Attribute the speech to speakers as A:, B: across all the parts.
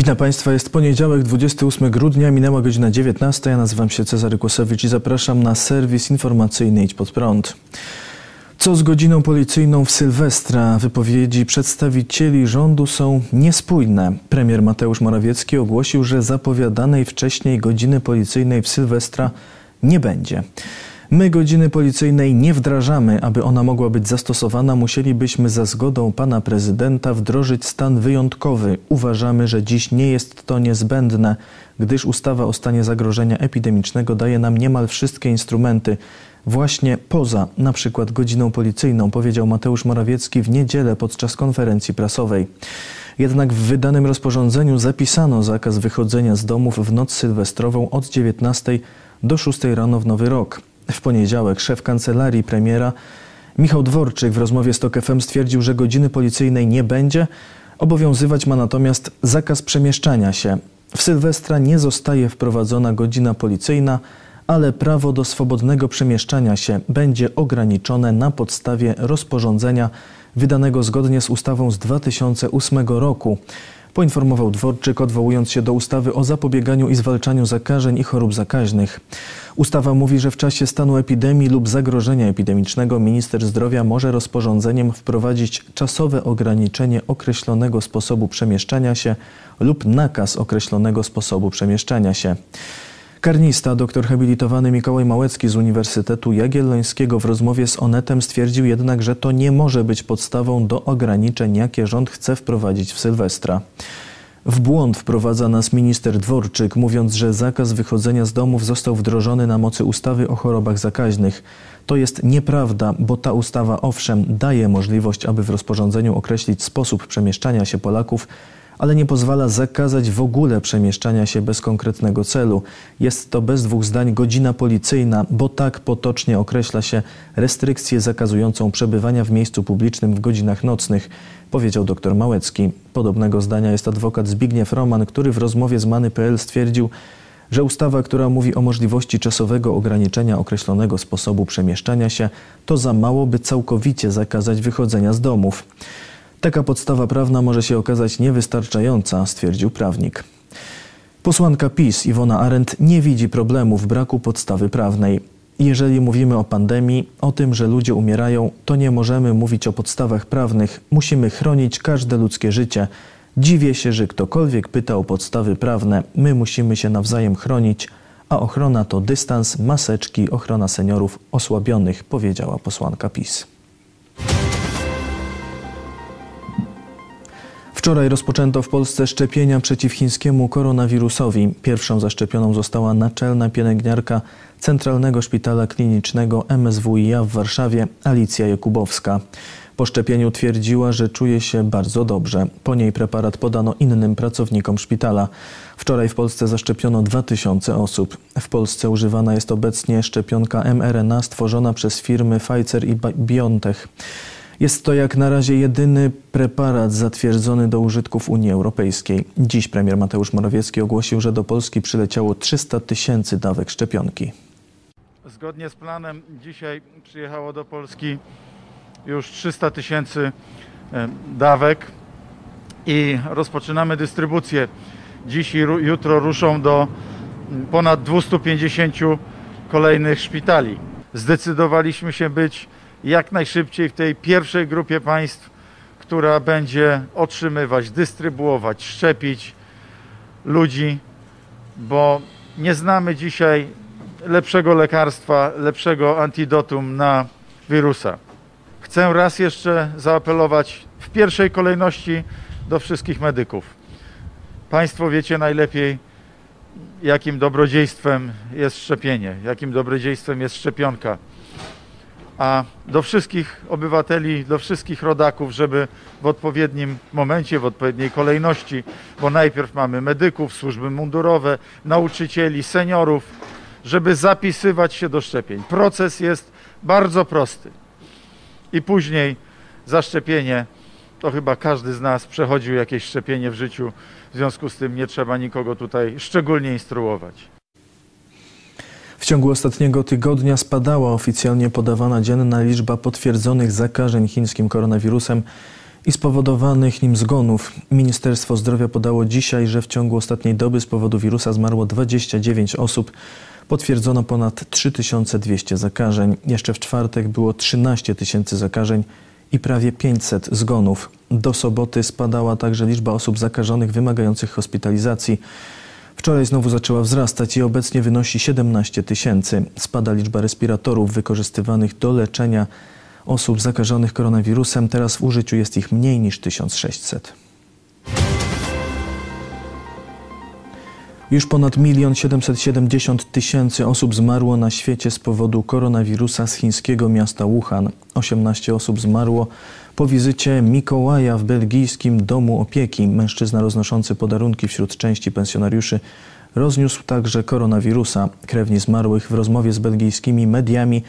A: Witam Państwa, jest poniedziałek, 28 grudnia, minęła godzina 19. Ja nazywam się Cezary Kłosowicz i zapraszam na serwis informacyjny Idź Pod Prąd. Co z godziną policyjną w Sylwestra? Wypowiedzi przedstawicieli rządu są niespójne. Premier Mateusz Morawiecki ogłosił, że zapowiadanej wcześniej godziny policyjnej w Sylwestra nie będzie. My godziny policyjnej nie wdrażamy. Aby ona mogła być zastosowana, musielibyśmy za zgodą pana prezydenta wdrożyć stan wyjątkowy. Uważamy, że dziś nie jest to niezbędne, gdyż ustawa o stanie zagrożenia epidemicznego daje nam niemal wszystkie instrumenty. Właśnie poza na przykład godziną policyjną, powiedział Mateusz Morawiecki w niedzielę podczas konferencji prasowej. Jednak w wydanym rozporządzeniu zapisano zakaz wychodzenia z domów w noc sylwestrową od 19 do 6 rano w nowy rok. W poniedziałek szef kancelarii premiera Michał Dworczyk w rozmowie z TOK FM stwierdził, że godziny policyjnej nie będzie. Obowiązywać ma natomiast zakaz przemieszczania się. W Sylwestra nie zostaje wprowadzona godzina policyjna, ale prawo do swobodnego przemieszczania się będzie ograniczone na podstawie rozporządzenia wydanego zgodnie z ustawą z 2008 roku. Poinformował Dworczyk, odwołując się do ustawy o zapobieganiu i zwalczaniu zakażeń i chorób zakaźnych. Ustawa mówi, że w czasie stanu epidemii lub zagrożenia epidemicznego minister zdrowia może rozporządzeniem wprowadzić czasowe ograniczenie określonego sposobu przemieszczania się lub nakaz określonego sposobu przemieszczania się. Karnista, doktor habilitowany Mikołaj Małecki z Uniwersytetu Jagiellońskiego w rozmowie z Onetem stwierdził jednak, że to nie może być podstawą do ograniczeń, jakie rząd chce wprowadzić w Sylwestra. W błąd wprowadza nas minister Dworczyk, mówiąc, że zakaz wychodzenia z domów został wdrożony na mocy ustawy o chorobach zakaźnych. To jest nieprawda, bo ta ustawa owszem daje możliwość, aby w rozporządzeniu określić sposób przemieszczania się Polaków, ale nie pozwala zakazać w ogóle przemieszczania się bez konkretnego celu. Jest to bez dwóch zdań godzina policyjna, bo tak potocznie określa się restrykcję zakazującą przebywania w miejscu publicznym w godzinach nocnych, powiedział dr Małecki. Podobnego zdania jest adwokat Zbigniew Roman, który w rozmowie z Many.pl stwierdził, że ustawa, która mówi o możliwości czasowego ograniczenia określonego sposobu przemieszczania się, to za mało, by całkowicie zakazać wychodzenia z domów. Taka podstawa prawna może się okazać niewystarczająca, stwierdził prawnik. Posłanka PiS Iwona Arendt nie widzi problemu w braku podstawy prawnej. Jeżeli mówimy o pandemii, o tym, że ludzie umierają, to nie możemy mówić o podstawach prawnych. Musimy chronić każde ludzkie życie. Dziwię się, że ktokolwiek pyta o podstawy prawne. My musimy się nawzajem chronić, a ochrona to dystans, maseczki, ochrona seniorów osłabionych, powiedziała posłanka PiS. Wczoraj rozpoczęto w Polsce szczepienia przeciw chińskiemu koronawirusowi. Pierwszą zaszczepioną została naczelna pielęgniarka Centralnego Szpitala Klinicznego MSWiA w Warszawie, Alicja Jakubowska. Po szczepieniu twierdziła, że czuje się bardzo dobrze. Po niej preparat podano innym pracownikom szpitala. Wczoraj w Polsce zaszczepiono 2000 osób. W Polsce używana jest obecnie szczepionka mRNA stworzona przez firmy Pfizer i BioNTech. Jest to jak na razie jedyny preparat zatwierdzony do użytku w Unii Europejskiej. Dziś premier Mateusz Morawiecki ogłosił, że do Polski przyleciało 300 tysięcy dawek szczepionki.
B: Zgodnie z planem dzisiaj przyjechało do Polski już 300 tysięcy e, dawek i rozpoczynamy dystrybucję. Dziś i jutro ruszą do ponad 250 kolejnych szpitali. Zdecydowaliśmy się być jak najszybciej w tej pierwszej grupie państw, która będzie otrzymywać, dystrybuować, szczepić ludzi, bo nie znamy dzisiaj lepszego lekarstwa, lepszego antidotum na wirusa. Chcę raz jeszcze zaapelować w pierwszej kolejności do wszystkich medyków. Państwo wiecie najlepiej, jakim dobrodziejstwem jest szczepienie, jakim dobrodziejstwem jest szczepionka a do wszystkich obywateli, do wszystkich rodaków, żeby w odpowiednim momencie, w odpowiedniej kolejności, bo najpierw mamy medyków, służby mundurowe, nauczycieli, seniorów, żeby zapisywać się do szczepień. Proces jest bardzo prosty. I później zaszczepienie, to chyba każdy z nas przechodził jakieś szczepienie w życiu, w związku z tym nie trzeba nikogo tutaj szczególnie instruować.
A: W ciągu ostatniego tygodnia spadała oficjalnie podawana dzienna liczba potwierdzonych zakażeń chińskim koronawirusem. i spowodowanych nim zgonów. Ministerstwo Zdrowia podało dzisiaj, że w ciągu ostatniej doby z powodu wirusa zmarło 29 osób. Potwierdzono ponad 3200 zakażeń. Jeszcze w czwartek było 13 tysięcy zakażeń i prawie 500 zgonów. Do soboty spadała także liczba osób zakażonych wymagających hospitalizacji. Wczoraj znowu zaczęła wzrastać i obecnie wynosi 17 tysięcy. Spada liczba respiratorów wykorzystywanych do leczenia osób zakażonych koronawirusem. Teraz w użyciu jest ich mniej niż 1600. Już ponad 1 770 tysięcy osób zmarło na świecie z powodu koronawirusa z chińskiego miasta Wuhan. 18 osób zmarło po wizycie Mikołaja w belgijskim domu opieki. Mężczyzna roznoszący podarunki wśród części pensjonariuszy rozniósł także koronawirusa. Krewni zmarłych w rozmowie z belgijskimi mediami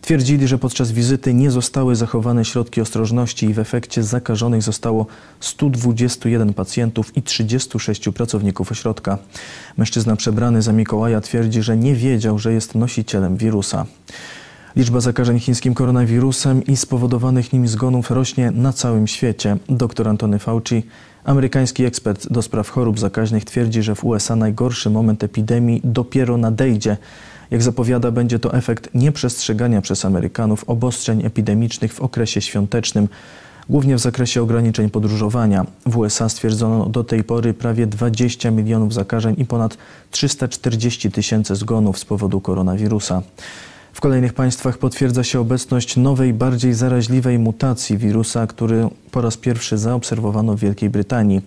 A: Twierdzili, że podczas wizyty nie zostały zachowane środki ostrożności i w efekcie zakażonych zostało 121 pacjentów i 36 pracowników ośrodka. Mężczyzna przebrany za Mikołaja twierdzi, że nie wiedział, że jest nosicielem wirusa. Liczba zakażeń chińskim koronawirusem i spowodowanych nim zgonów rośnie na całym świecie. Dr Antony Fauci, amerykański ekspert do spraw chorób zakaźnych, twierdzi, że w USA najgorszy moment epidemii dopiero nadejdzie. Jak zapowiada, będzie to efekt nieprzestrzegania przez Amerykanów obostrzeń epidemicznych w okresie świątecznym, głównie w zakresie ograniczeń podróżowania. W USA stwierdzono do tej pory prawie 20 milionów zakażeń i ponad 340 tysięcy zgonów z powodu koronawirusa. W kolejnych państwach potwierdza się obecność nowej, bardziej zaraźliwej mutacji wirusa, który po raz pierwszy zaobserwowano w Wielkiej Brytanii.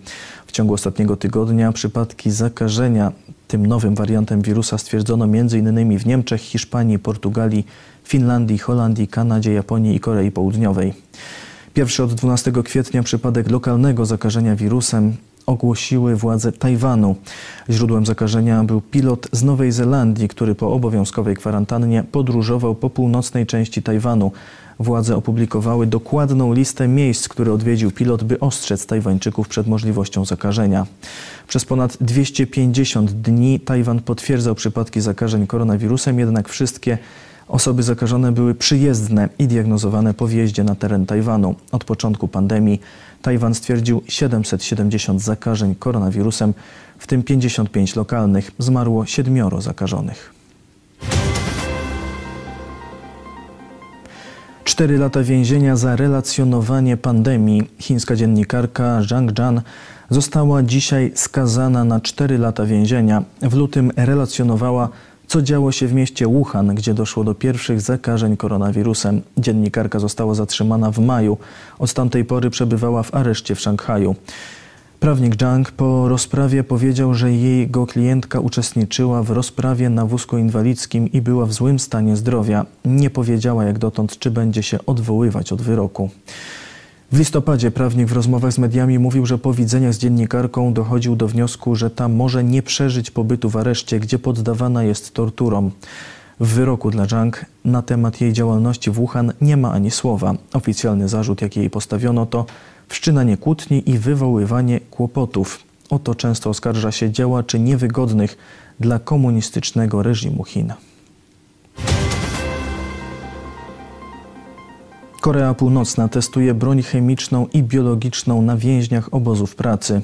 A: W ciągu ostatniego tygodnia przypadki zakażenia tym nowym wariantem wirusa stwierdzono m.in. w Niemczech, Hiszpanii, Portugalii, Finlandii, Holandii, Kanadzie, Japonii i Korei Południowej. Pierwszy od 12 kwietnia przypadek lokalnego zakażenia wirusem ogłosiły władze Tajwanu. Źródłem zakażenia był pilot z Nowej Zelandii, który po obowiązkowej kwarantannie podróżował po północnej części Tajwanu. Władze opublikowały dokładną listę miejsc, które odwiedził pilot, by ostrzec Tajwańczyków przed możliwością zakażenia. Przez ponad 250 dni Tajwan potwierdzał przypadki zakażeń koronawirusem, jednak wszystkie Osoby zakażone były przyjezdne i diagnozowane po wjeździe na teren Tajwanu. Od początku pandemii Tajwan stwierdził 770 zakażeń koronawirusem, w tym 55 lokalnych. Zmarło siedmioro zakażonych. Cztery lata więzienia za relacjonowanie pandemii. Chińska dziennikarka Zhang Zhan została dzisiaj skazana na cztery lata więzienia. W lutym relacjonowała co działo się w mieście Wuhan, gdzie doszło do pierwszych zakażeń koronawirusem. Dziennikarka została zatrzymana w maju. Od tamtej pory przebywała w areszcie w Szanghaju. Prawnik Zhang po rozprawie powiedział, że jego klientka uczestniczyła w rozprawie na wózku inwalidzkim i była w złym stanie zdrowia. Nie powiedziała jak dotąd, czy będzie się odwoływać od wyroku. W listopadzie prawnik w rozmowach z mediami mówił, że po widzeniach z dziennikarką dochodził do wniosku, że ta może nie przeżyć pobytu w areszcie, gdzie poddawana jest torturom. W wyroku dla Zhang na temat jej działalności w Wuhan nie ma ani słowa. Oficjalny zarzut, jaki jej postawiono, to wszczynanie kłótni i wywoływanie kłopotów. O to często oskarża się działaczy niewygodnych dla komunistycznego reżimu Chin. Korea Północna testuje broń chemiczną i biologiczną na więźniach obozów pracy.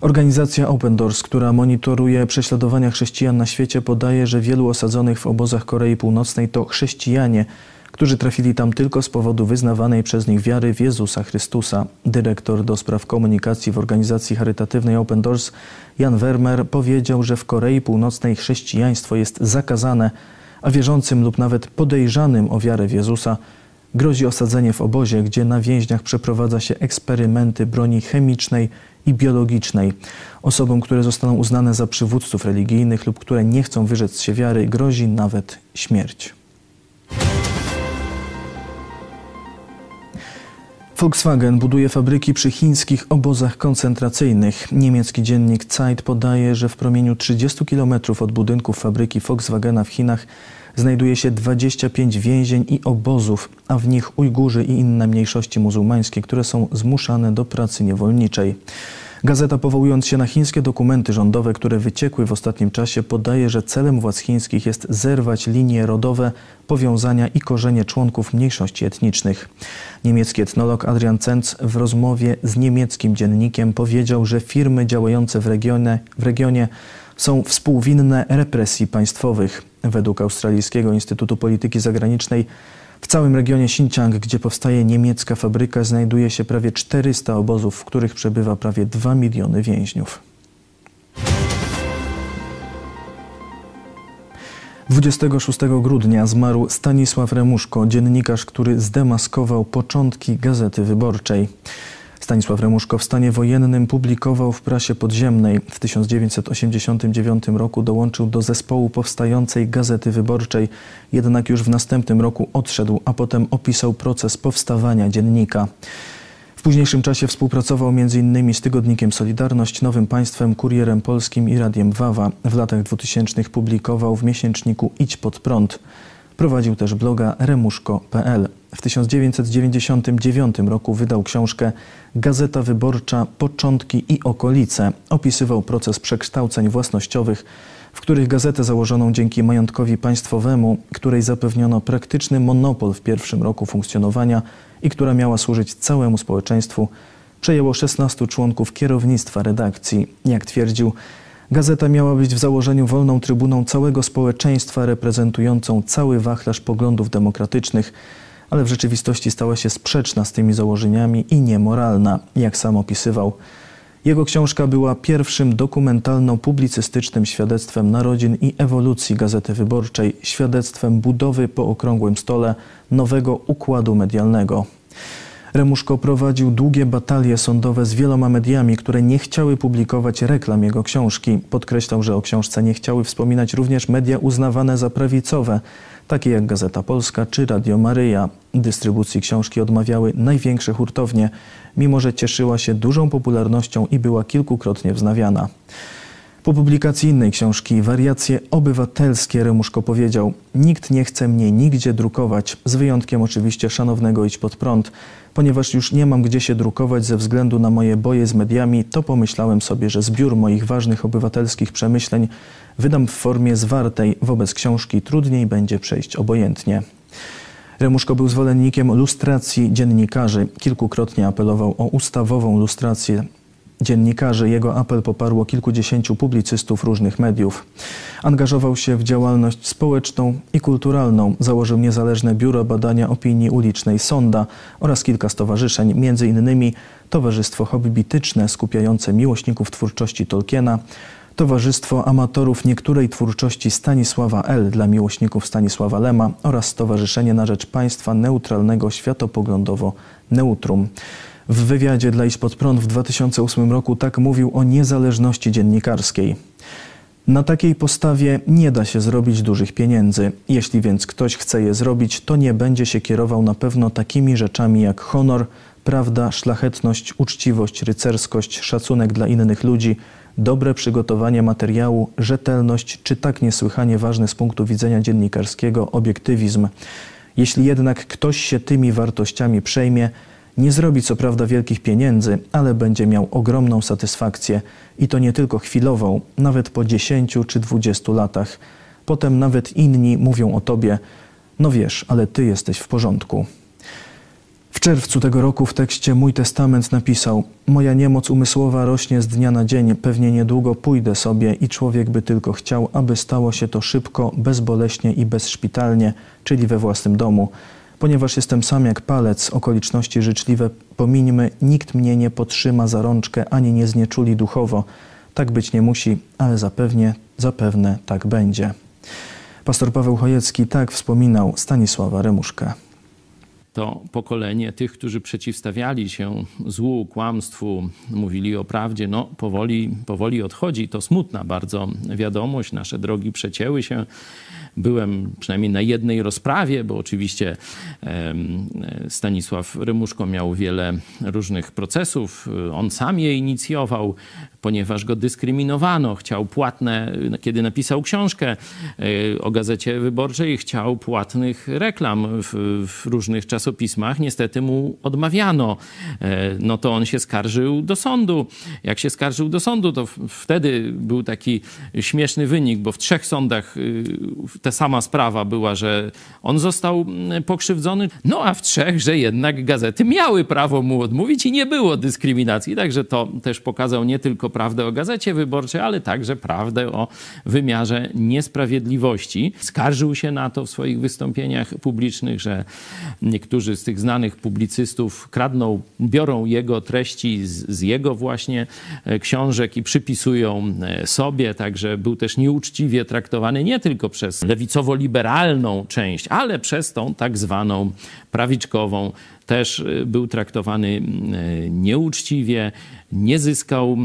A: Organizacja Open Doors, która monitoruje prześladowania chrześcijan na świecie, podaje, że wielu osadzonych w obozach Korei Północnej to chrześcijanie, którzy trafili tam tylko z powodu wyznawanej przez nich wiary w Jezusa Chrystusa. Dyrektor do spraw komunikacji w organizacji charytatywnej Open Doors, Jan Wermer, powiedział, że w Korei Północnej chrześcijaństwo jest zakazane, a wierzącym lub nawet podejrzanym o wiarę w Jezusa grozi osadzenie w obozie, gdzie na więźniach przeprowadza się eksperymenty broni chemicznej i biologicznej. Osobom, które zostaną uznane za przywódców religijnych lub które nie chcą wyrzec się wiary, grozi nawet śmierć. Volkswagen buduje fabryki przy chińskich obozach koncentracyjnych. Niemiecki dziennik Zeit podaje, że w promieniu 30 km od budynków fabryki Volkswagena w Chinach znajduje się 25 więzień i obozów, a w nich Ujgurzy i inne mniejszości muzułmańskie, które są zmuszane do pracy niewolniczej. Gazeta, powołując się na chińskie dokumenty rządowe, które wyciekły w ostatnim czasie, podaje, że celem władz chińskich jest zerwać linie rodowe, powiązania i korzenie członków mniejszości etnicznych. Niemiecki etnolog Adrian Zenz w rozmowie z niemieckim dziennikiem powiedział, że firmy działające w regionie, w regionie są współwinne represji państwowych. Według Australijskiego Instytutu Polityki Zagranicznej w całym regionie Xinjiang, gdzie powstaje niemiecka fabryka, znajduje się prawie 400 obozów, w których przebywa prawie 2 miliony więźniów. 26 grudnia zmarł Stanisław Remuszko, dziennikarz, który zdemaskował początki Gazety Wyborczej. Stanisław Remuszko w stanie wojennym publikował w prasie podziemnej. W 1989 roku dołączył do zespołu powstającej Gazety Wyborczej, jednak już w następnym roku odszedł, a potem opisał proces powstawania dziennika. W późniejszym czasie współpracował m.in. z tygodnikiem Solidarność, Nowym Państwem, Kurierem Polskim i Radiem Wawa. W latach 2000 publikował w miesięczniku Idź pod prąd. Prowadził też bloga remuszko.pl. W 1999 roku wydał książkę Gazeta Wyborcza Początki i okolice. Opisywał proces przekształceń własnościowych, w których gazetę założoną dzięki majątkowi państwowemu, której zapewniono praktyczny monopol w pierwszym roku funkcjonowania i która miała służyć całemu społeczeństwu, przejęło 16 członków kierownictwa redakcji. Jak twierdził, Gazeta miała być w założeniu wolną trybuną całego społeczeństwa, reprezentującą cały wachlarz poglądów demokratycznych, ale w rzeczywistości stała się sprzeczna z tymi założeniami i niemoralna, jak sam opisywał. Jego książka była pierwszym dokumentalno-publicystycznym świadectwem narodzin i ewolucji Gazety Wyborczej, świadectwem budowy po okrągłym stole nowego układu medialnego. Remuszko prowadził długie batalie sądowe z wieloma mediami, które nie chciały publikować reklam jego książki. Podkreślał, że o książce nie chciały wspominać również media uznawane za prawicowe, takie jak Gazeta Polska czy Radio Maryja. Dystrybucji książki odmawiały największe hurtownie, mimo że cieszyła się dużą popularnością i była kilkukrotnie wznawiana. Po publikacji innej książki, Wariacje obywatelskie, Remuszko powiedział: Nikt nie chce mnie nigdzie drukować, z wyjątkiem oczywiście szanownego Idź pod prąd. Ponieważ już nie mam gdzie się drukować ze względu na moje boje z mediami, to pomyślałem sobie, że zbiór moich ważnych obywatelskich przemyśleń wydam w formie zwartej. Wobec książki trudniej będzie przejść obojętnie. Remuszko był zwolennikiem lustracji dziennikarzy. Kilkukrotnie apelował o ustawową lustrację dziennikarzy. Jego apel poparło kilkudziesięciu publicystów różnych mediów. Angażował się w działalność społeczną i kulturalną. Założył niezależne biuro badania opinii ulicznej Sonda oraz kilka stowarzyszeń, między innymi Towarzystwo Hobbityczne skupiające miłośników twórczości Tolkiena, Towarzystwo Amatorów Niektórej Twórczości Stanisława L. dla miłośników Stanisława Lema oraz Stowarzyszenie na Rzecz Państwa Neutralnego Światopoglądowo Neutrum. W wywiadzie dla Ispod Prąd w 2008 roku tak mówił o niezależności dziennikarskiej. Na takiej postawie nie da się zrobić dużych pieniędzy. Jeśli więc ktoś chce je zrobić, to nie będzie się kierował na pewno takimi rzeczami jak honor, prawda, szlachetność, uczciwość, rycerskość, szacunek dla innych ludzi, dobre przygotowanie materiału, rzetelność czy tak niesłychanie ważny z punktu widzenia dziennikarskiego obiektywizm. Jeśli jednak ktoś się tymi wartościami przejmie, nie zrobi co prawda wielkich pieniędzy, ale będzie miał ogromną satysfakcję i to nie tylko chwilową, nawet po 10 czy 20 latach. Potem nawet inni mówią o tobie: No wiesz, ale ty jesteś w porządku. W czerwcu tego roku w tekście Mój Testament napisał: Moja niemoc umysłowa rośnie z dnia na dzień, pewnie niedługo pójdę sobie i człowiek by tylko chciał, aby stało się to szybko, bezboleśnie i bezszpitalnie, czyli we własnym domu. Ponieważ jestem sam jak palec, okoliczności życzliwe pomińmy, nikt mnie nie potrzyma za rączkę ani nie znieczuli duchowo. Tak być nie musi, ale zapewnie, zapewne tak będzie. Pastor Paweł Chojecki tak wspominał Stanisława Remuszkę
C: to pokolenie tych, którzy przeciwstawiali się złu, kłamstwu, mówili o prawdzie, no powoli, powoli odchodzi. To smutna bardzo wiadomość. Nasze drogi przecięły się byłem przynajmniej na jednej rozprawie, bo oczywiście Stanisław Rymuszko miał wiele różnych procesów. On sam je inicjował, ponieważ go dyskryminowano. Chciał płatne, kiedy napisał książkę e, o gazecie wyborczej, chciał płatnych reklam w, w różnych czasopismach. Niestety mu odmawiano. E, no to on się skarżył do sądu. Jak się skarżył do sądu, to wtedy był taki śmieszny wynik, bo w trzech sądach y, ta sama sprawa była, że on został mm, pokrzywdzony, no a w trzech, że jednak gazety miały prawo mu odmówić i nie było dyskryminacji. Także to też pokazał nie tylko prawdę o gazecie wyborczej, ale także prawdę o wymiarze niesprawiedliwości. Skarżył się na to w swoich wystąpieniach publicznych, że niektórzy z tych znanych publicystów kradną, biorą jego treści z, z jego właśnie e, książek i przypisują e, sobie, także był też nieuczciwie traktowany nie tylko przez lewicowo-liberalną część, ale przez tą tak zwaną prawiczkową też e, był traktowany nieuczciwie, nie zyskał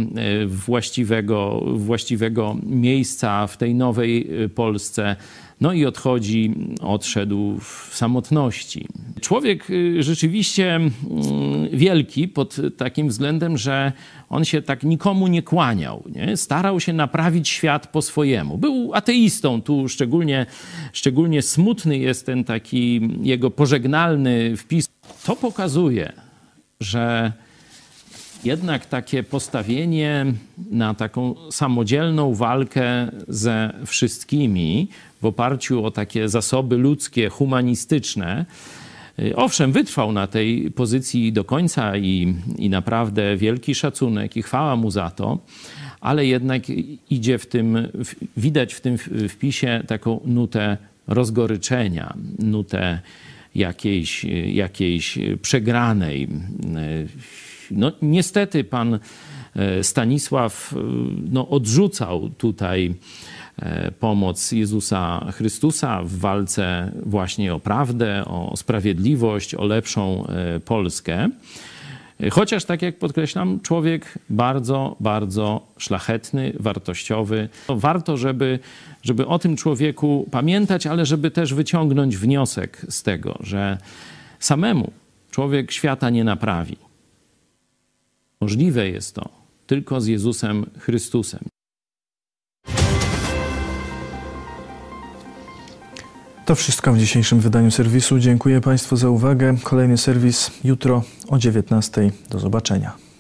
C: właściwego, właściwego miejsca w tej nowej Polsce. No i odchodzi, odszedł w samotności. Człowiek y, rzeczywiście mm, wielki pod takim względem, że on się tak nikomu nie kłaniał. Nie? Starał się naprawić świat po swojemu. Był ateistą. Tu szczególnie, szczególnie smutny jest ten taki jego pożegnalny wpis. To pokazuje, że jednak takie postawienie na taką samodzielną walkę ze wszystkimi w oparciu o takie zasoby ludzkie, humanistyczne, y, Owszem, wytrwał na tej pozycji do końca i, i naprawdę wielki szacunek i chwała mu za to, ale jednak idzie w tym, widać w tym wpisie taką nutę rozgoryczenia, nutę jakiejś, jakiejś przegranej. No, niestety pan e, Stanisław e, no, odrzucał tutaj e, pomoc Jezusa Chrystusa w walce właśnie o prawdę, o sprawiedliwość, o lepszą Polskę. Chociaż, tak jak podkreślam, człowiek bardzo, bardzo szlachetny, wartościowy. Warto, żeby, żeby o tym człowieku pamiętać, ale żeby też wyciągnąć wniosek z tego, że samemu człowiek świata nie naprawi. Możliwe jest to tylko z Jezusem Chrystusem.
A: To wszystko w dzisiejszym wydaniu serwisu. Dziękuję Państwu za uwagę. Kolejny serwis jutro o 19:00. Do zobaczenia.